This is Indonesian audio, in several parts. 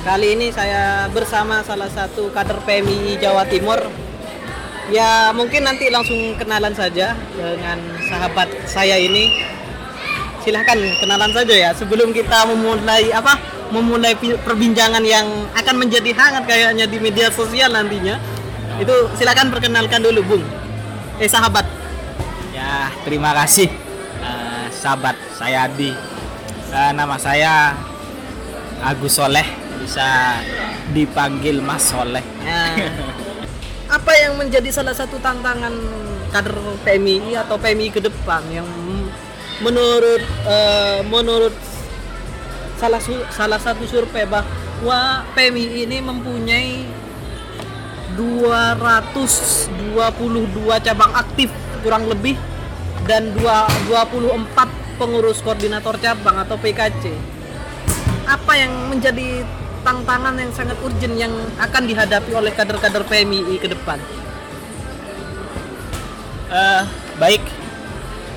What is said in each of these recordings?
Kali ini saya bersama salah satu kader PMI Jawa Timur. Ya mungkin nanti langsung kenalan saja dengan sahabat saya ini. Silahkan kenalan saja ya sebelum kita memulai apa memulai perbincangan yang akan menjadi hangat kayaknya di media sosial nantinya. Itu silakan perkenalkan dulu Bung. Eh sahabat. Ya terima kasih uh, sahabat saya Adi. Uh, nama saya Agus Soleh bisa dipanggil Mas Soleh. Nah, apa yang menjadi salah satu tantangan kader PMI atau PMI ke depan yang menurut uh, menurut salah su, salah satu survei bahwa PMI ini mempunyai 222 cabang aktif kurang lebih dan 24 pengurus koordinator cabang atau PKC apa yang menjadi tantangan yang sangat urgent yang akan dihadapi oleh kader-kader PMI ke depan? Uh, baik,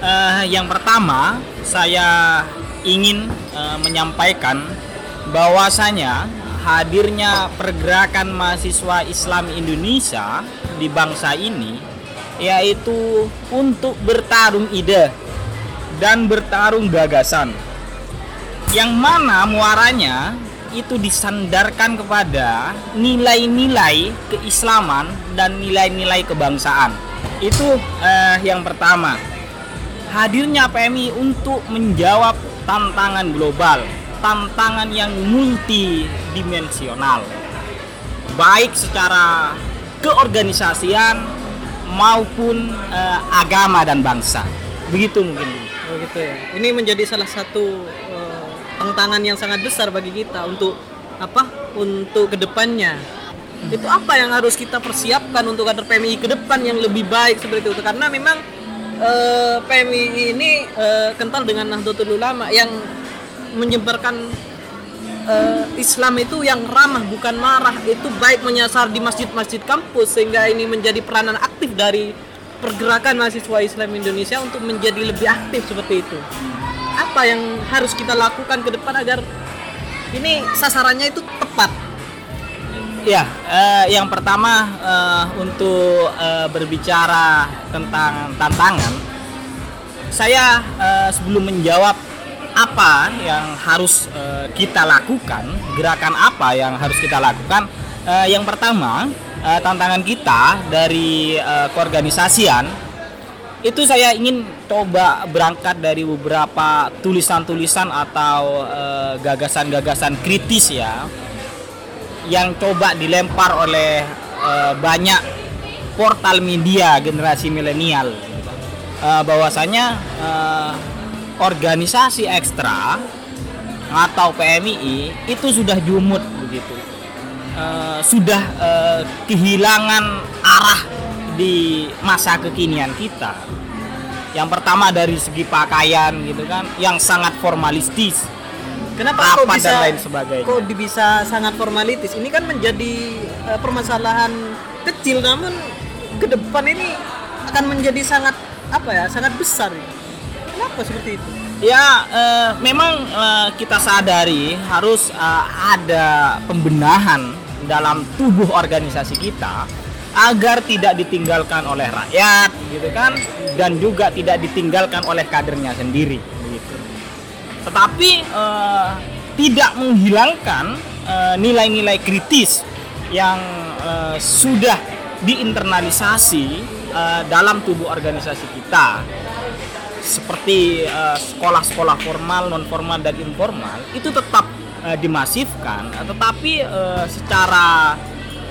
uh, yang pertama saya ingin uh, menyampaikan bahwasanya hadirnya pergerakan mahasiswa Islam Indonesia di bangsa ini yaitu untuk bertarung ide dan bertarung gagasan yang mana muaranya itu disandarkan kepada nilai-nilai keislaman dan nilai-nilai kebangsaan. Itu eh, yang pertama. Hadirnya PMI untuk menjawab tantangan global, tantangan yang multidimensional. Baik secara keorganisasian maupun eh, agama dan bangsa. Begitu mungkin. Oh, ya. Ini menjadi salah satu tantangan yang sangat besar bagi kita untuk apa untuk ke depannya itu apa yang harus kita persiapkan untuk kader PMI ke depan yang lebih baik seperti itu? Karena memang eh, PMI ini eh, kental dengan Nahdlatul Ulama yang menyebarkan eh, Islam itu yang ramah bukan marah. Itu baik menyasar di masjid-masjid kampus sehingga ini menjadi peranan aktif dari pergerakan mahasiswa Islam Indonesia untuk menjadi lebih aktif seperti itu apa yang harus kita lakukan ke depan agar ini sasarannya itu tepat? Ya, uh, yang pertama uh, untuk uh, berbicara tentang tantangan, saya uh, sebelum menjawab apa yang harus uh, kita lakukan, gerakan apa yang harus kita lakukan, uh, yang pertama uh, tantangan kita dari uh, keorganisasian itu saya ingin coba berangkat dari beberapa tulisan-tulisan atau eh, gagasan-gagasan uh, kritis ya yang coba dilempar oleh uh, banyak portal media generasi milenial uh, bahwasanya uh, organisasi ekstra atau PMI itu sudah jumut begitu uh, sudah uh, kehilangan arah di masa kekinian kita. Yang pertama dari segi pakaian gitu kan, yang sangat formalistis. Kenapa kok bisa, dan lain sebagainya. Kok bisa sangat formalistis? Ini kan menjadi uh, permasalahan kecil namun ke depan ini akan menjadi sangat apa ya? Sangat besar. Kenapa seperti itu? Ya, uh, memang uh, kita sadari harus uh, ada pembenahan dalam tubuh organisasi kita agar tidak ditinggalkan oleh rakyat gitu kan? Dan juga tidak ditinggalkan oleh kadernya sendiri gitu. Tetapi eh, tidak menghilangkan eh, nilai-nilai kritis yang eh, sudah diinternalisasi eh, dalam tubuh organisasi kita. Seperti eh, sekolah-sekolah formal, non formal dan informal itu tetap eh, dimasifkan. Tetapi eh, secara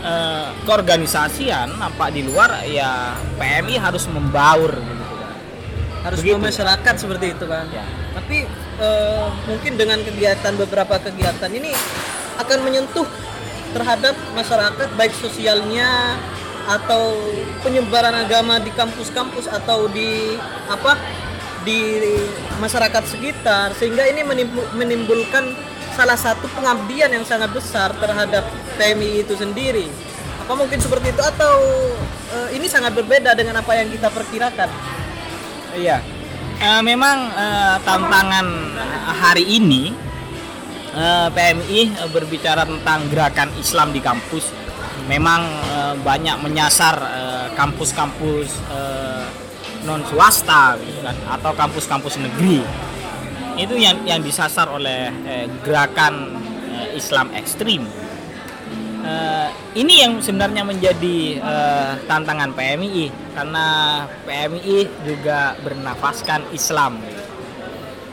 eh, keorganisasian nampak di luar ya PMI harus membaur gitu kan. Harus Begitu. masyarakat seperti itu kan. Ya. Tapi eh, mungkin dengan kegiatan beberapa kegiatan ini akan menyentuh terhadap masyarakat baik sosialnya atau penyebaran agama di kampus-kampus atau di apa di masyarakat sekitar sehingga ini menimbulkan salah satu pengabdian yang sangat besar terhadap PMI itu sendiri. Apa mungkin seperti itu atau uh, ini sangat berbeda dengan apa yang kita perkirakan? Iya, uh, memang uh, tantangan hari ini eh, PMI berbicara tentang gerakan Islam di kampus memang eh, banyak menyasar kampus-kampus eh, non swasta gitu kan atau kampus-kampus negeri itu yang yang disasar oleh eh, gerakan eh, Islam ekstrim. Eh, ini yang sebenarnya menjadi eh, tantangan PMI karena PMI juga bernafaskan Islam.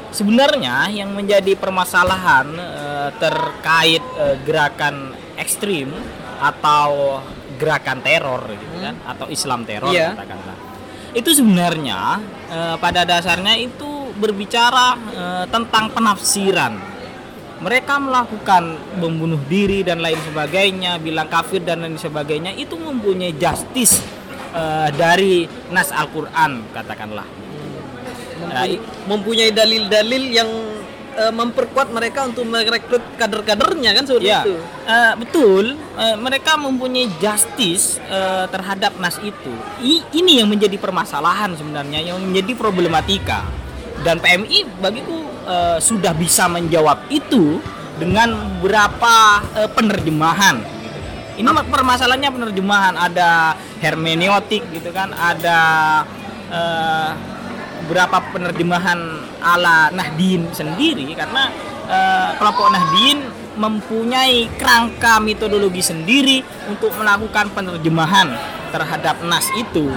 Sebenarnya yang menjadi permasalahan eh, terkait eh, gerakan ekstrim atau gerakan teror gitu kan atau Islam teror Iya. katakanlah. Itu sebenarnya eh, pada dasarnya itu berbicara eh, tentang penafsiran mereka melakukan membunuh diri dan lain sebagainya bilang kafir dan lain sebagainya itu mempunyai justice eh, dari nas Al-Quran katakanlah Nah, i- mempunyai dalil-dalil yang eh, memperkuat mereka untuk merekrut kader-kadernya kan seperti Ya, itu. eh, betul. Eh, mereka mempunyai justice eh, terhadap nas itu. I- ini yang menjadi permasalahan sebenarnya, yang menjadi problematika. Dan PMI bagiku eh, sudah bisa menjawab itu dengan beberapa eh, penerjemahan. Ini ma- permasalahannya penerjemahan. Ada hermeneutik gitu kan, ada eh, beberapa penerjemahan ala Nahdien sendiri. Karena eh, kelompok Nahdien mempunyai kerangka metodologi sendiri untuk melakukan penerjemahan terhadap nas itu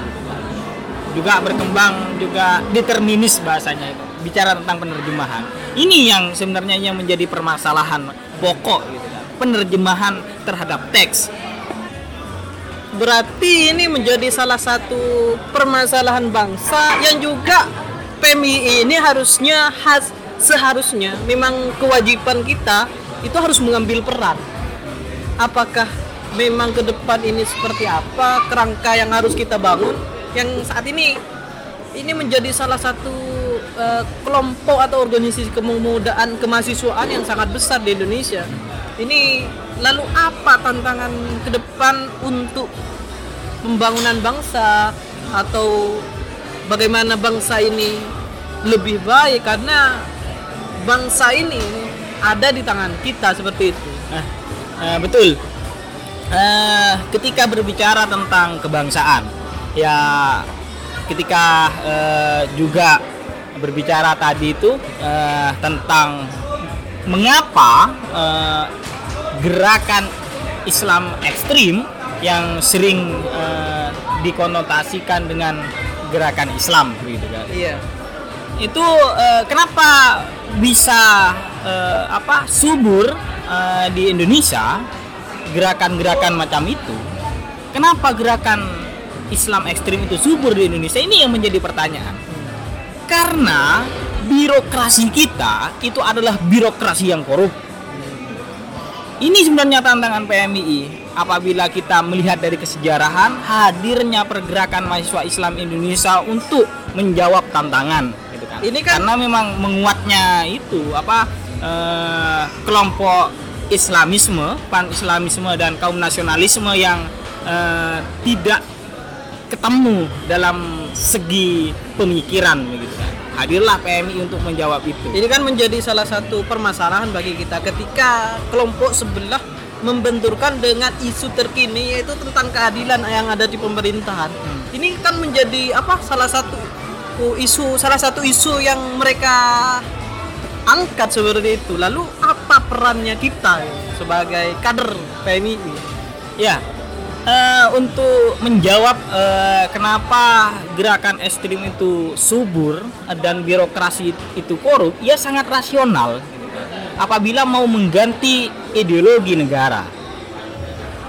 juga berkembang juga determinis bahasanya itu. Bicara tentang penerjemahan. Ini yang sebenarnya yang menjadi permasalahan pokok gitu kan. Penerjemahan terhadap teks. Berarti ini menjadi salah satu permasalahan bangsa yang juga PMI ini harusnya has, seharusnya memang kewajiban kita itu harus mengambil peran. Apakah memang ke depan ini seperti apa? Kerangka yang harus kita bangun yang saat ini ini menjadi salah satu eh, kelompok atau organisasi kemudaan kemahasiswaan yang sangat besar di Indonesia. Ini lalu apa tantangan ke depan untuk pembangunan bangsa atau bagaimana bangsa ini lebih baik karena bangsa ini ada di tangan kita seperti itu. Nah, eh, betul. Eh, ketika berbicara tentang kebangsaan, ya ketika eh, juga berbicara tadi itu eh, tentang mengapa eh, gerakan Islam ekstrim yang sering eh, dikonotasikan dengan gerakan Islam begitu kan Iya. itu eh, kenapa bisa eh, apa subur eh, di Indonesia gerakan-gerakan macam itu kenapa gerakan Islam ekstrim itu subur di Indonesia ini yang menjadi pertanyaan. Karena birokrasi kita itu adalah birokrasi yang korup. Ini sebenarnya tantangan PMII apabila kita melihat dari kesejarahan hadirnya pergerakan mahasiswa Islam Indonesia untuk menjawab tantangan gitu kan. Ini kan- karena memang menguatnya itu apa eh, kelompok Islamisme, pan-Islamisme dan kaum nasionalisme yang eh, tidak ketemu dalam segi pemikiran begitu kan. Hadirlah PMI untuk menjawab itu. Ini kan menjadi salah satu permasalahan bagi kita ketika kelompok sebelah membenturkan dengan isu terkini yaitu tentang keadilan yang ada di pemerintahan. Ini kan menjadi apa salah satu isu salah satu isu yang mereka angkat seperti itu. Lalu apa perannya kita sebagai kader PMI? Ya, eh, untuk menjawab eh, kenapa gerakan ekstrim itu subur dan birokrasi itu korup, ya sangat rasional. Apabila mau mengganti ideologi negara,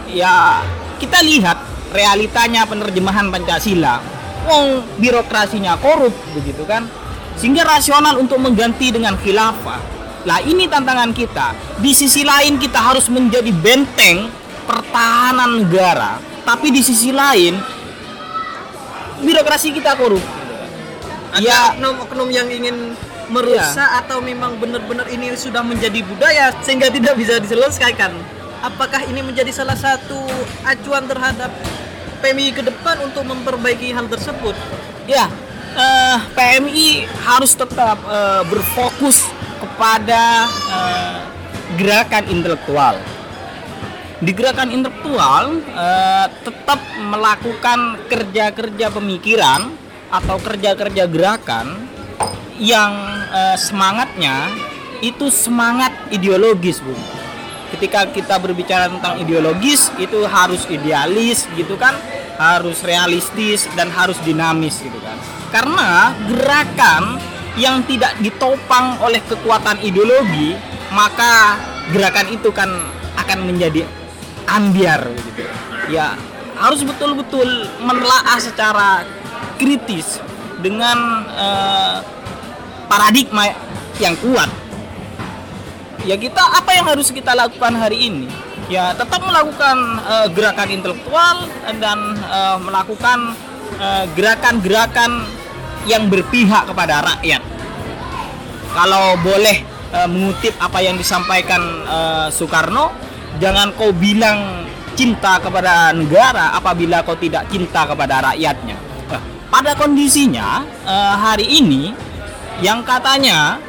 ya kita lihat realitanya penerjemahan Pancasila, wong birokrasinya korup begitu kan, sehingga rasional untuk mengganti dengan khilafah. Lah ini tantangan kita. Di sisi lain kita harus menjadi benteng pertahanan negara, tapi di sisi lain birokrasi kita korup. Ada Ya, oknum-oknum yang ingin merusak atau memang benar-benar ini sudah menjadi budaya sehingga tidak bisa diselesaikan. Apakah ini menjadi salah satu acuan terhadap PMI ke depan untuk memperbaiki hal tersebut? ya eh, PMI harus tetap eh, berfokus kepada eh, gerakan intelektual. Di gerakan intelektual eh, tetap melakukan kerja-kerja pemikiran atau kerja-kerja gerakan yang eh, semangatnya itu semangat ideologis, Bu. Ketika kita berbicara tentang ideologis itu harus idealis gitu kan, harus realistis dan harus dinamis gitu kan. Karena gerakan yang tidak ditopang oleh kekuatan ideologi, maka gerakan itu kan akan menjadi ambiar. Ya, harus betul-betul menelaah secara kritis dengan eh, paradigma yang kuat. Ya kita apa yang harus kita lakukan hari ini? Ya tetap melakukan eh, gerakan intelektual dan eh, melakukan gerakan-gerakan yang berpihak kepada rakyat. Kalau boleh eh, mengutip apa yang disampaikan Soekarno, jangan kau bilang cinta kepada negara apabila kau tidak cinta kepada rakyatnya. Nah, pada kondisinya eh, hari ini yang katanya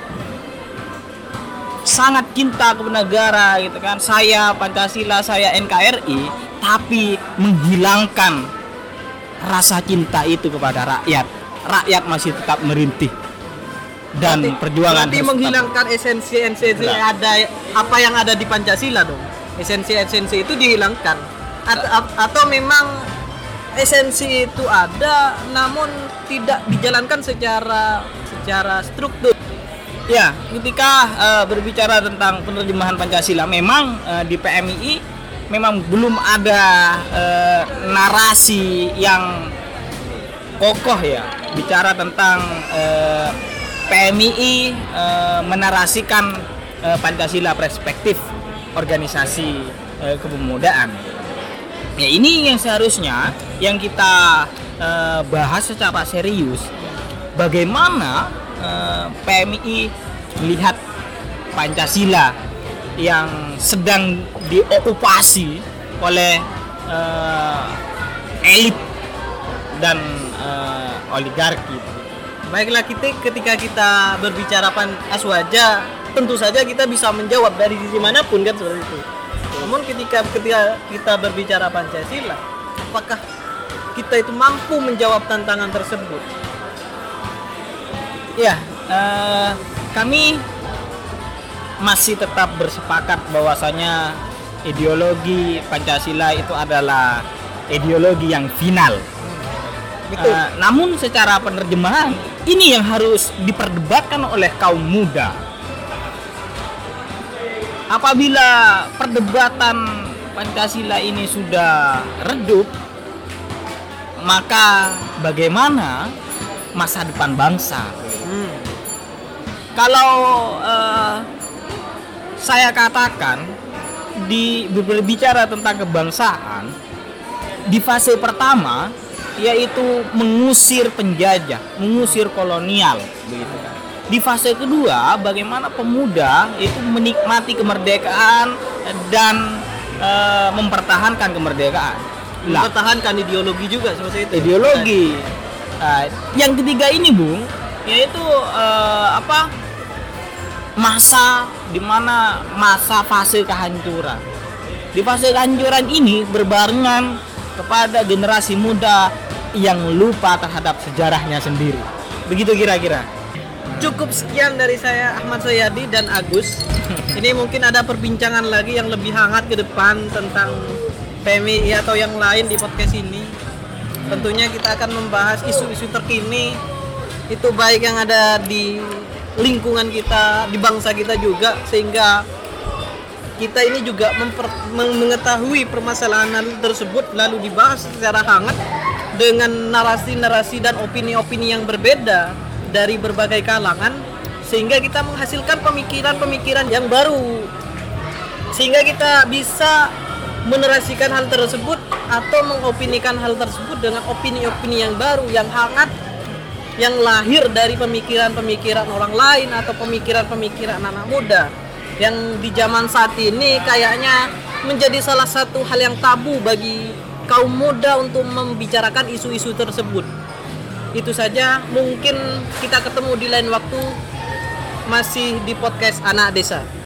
sangat cinta kepada negara gitu kan saya Pancasila saya NKRI tapi menghilangkan rasa cinta itu kepada rakyat. Rakyat masih tetap merintih dan Berarti- perjuangan berarti tetap- menghilangkan esensi esensi ada apa yang ada di Pancasila dong esensi esensi itu dihilangkan. At- at- atau memang esensi itu ada namun tidak dijalankan secara secara struktur. Ya, ketika eh, berbicara tentang penerjemahan Pancasila, memang eh, di PMII memang belum ada eh, narasi yang kokoh ya. Bicara tentang eh, PMII eh, menarasikan eh, Pancasila perspektif organisasi eh, kepemudaan. Ya ini yang seharusnya yang kita eh, bahas secara serius. Bagaimana eh, PMI melihat Pancasila yang sedang diokupasi oleh eh, elit dan eh, oligarki. baiklah kita ketika kita berbicara pan aswaja tentu saja kita bisa menjawab dari sisi mana pun kan seperti itu namun ketika ketika kita berbicara Pancasila apakah kita itu mampu menjawab tantangan tersebut Ya, eh, kami masih tetap bersepakat bahwasanya ideologi Pancasila itu adalah ideologi yang final. Betul. Eh, namun secara penerjemahan ini yang harus diperdebatkan oleh kaum muda. Apabila perdebatan Pancasila ini sudah redup, maka bagaimana masa depan bangsa? Hmm. Kalau eh, saya katakan di berbicara tentang kebangsaan di fase pertama yaitu mengusir penjajah, mengusir kolonial begitu kan. Di fase kedua bagaimana pemuda itu menikmati kemerdekaan dan eh, mempertahankan kemerdekaan. Lah, mempertahankan ideologi juga seperti itu ideologi. Nah, yang ketiga ini, Bung, yaitu eh, apa? Masa di mana masa fase kehancuran. Di fase kehancuran ini berbarengan kepada generasi muda yang lupa terhadap sejarahnya sendiri. Begitu kira-kira. Cukup sekian dari saya Ahmad Soyadi dan Agus. Ini mungkin ada perbincangan lagi yang lebih hangat ke depan tentang PMI atau yang lain di podcast ini. Tentunya kita akan membahas isu-isu terkini itu baik yang ada di lingkungan kita di bangsa kita juga sehingga kita ini juga memper- meng- mengetahui permasalahan tersebut lalu dibahas secara hangat dengan narasi-narasi dan opini-opini yang berbeda dari berbagai kalangan sehingga kita menghasilkan pemikiran-pemikiran yang baru sehingga kita bisa menerasikan hal tersebut atau mengopinikan hal tersebut dengan opini-opini yang baru yang hangat yang lahir dari pemikiran-pemikiran orang lain atau pemikiran-pemikiran anak muda yang di zaman saat ini kayaknya menjadi salah satu hal yang tabu bagi kaum muda untuk membicarakan isu-isu tersebut. Itu saja, mungkin kita ketemu di lain waktu masih di podcast Anak Desa.